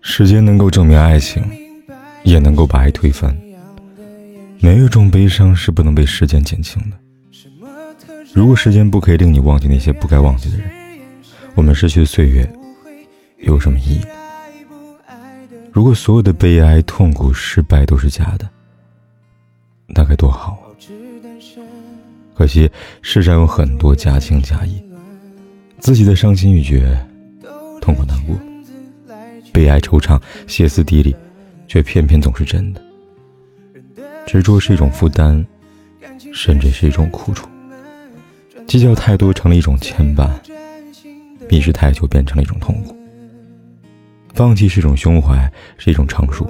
时间能够证明爱情，也能够把爱推翻。没有一种悲伤是不能被时间减轻的。如果时间不可以令你忘记那些不该忘记的人，我们失去的岁月有什么意义？如果所有的悲哀、痛苦、失败都是假的，那该多好啊！可惜世上有很多假情假意，自己的伤心欲绝、痛苦难过。悲哀惆怅、歇斯底里，却偏偏总是真的。执着是一种负担，甚至是一种苦楚。计较太多成了一种牵绊，迷失太久变成了一种痛苦。放弃是一种胸怀，是一种成熟，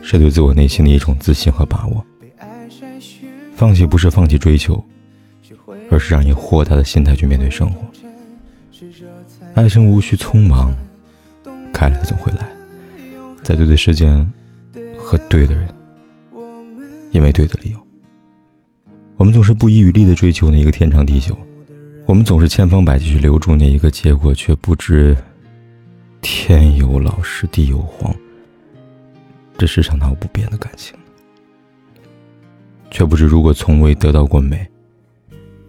是对自我内心的一种自信和把握。放弃不是放弃追求，而是让你豁达的心态去面对生活。爱情无需匆忙。开了，他总会来，在对的时间和对的人，因为对的理由。我们总是不遗余力的追求那一个天长地久，我们总是千方百计去留住那一个结果，却不知天有老时地有黄。这世上哪有不变的感情？却不知如果从未得到过美，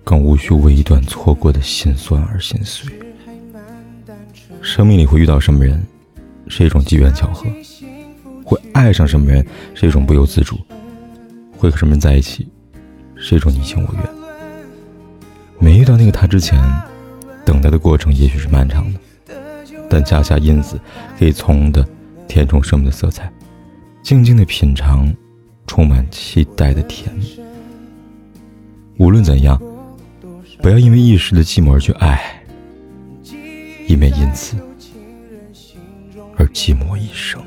更无需为一段错过的心酸而心碎。生命里会遇到什么人，是一种机缘巧合；会爱上什么人，是一种不由自主；会和什么人在一起，是一种你情我愿。没遇到那个他之前，等待的过程也许是漫长的，但加下因子，可以从的填充生命的色彩，静静的品尝，充满期待的甜蜜。无论怎样，不要因为一时的寂寞而去爱。以免因此而寂寞一生。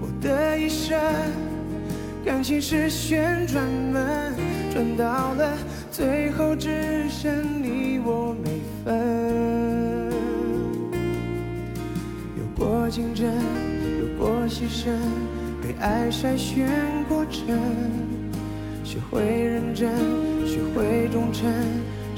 我的一生，感情是旋转门，转到了最后只剩你我没分。有过竞争，有过牺牲，被爱筛选过程，学会认真，学会忠诚。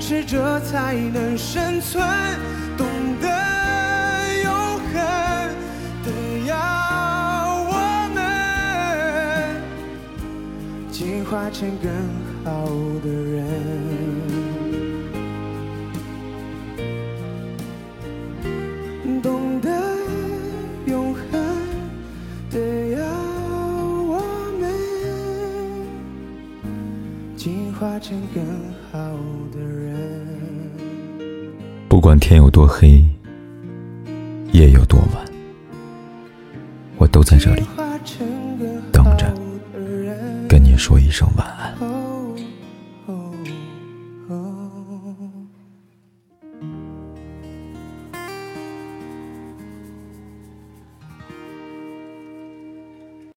适者才能生存。懂得永恒的要我们进化成更好的人。进化成更好的人。不管天有多黑，夜有多晚，我都在这里等着，跟你说一声晚安。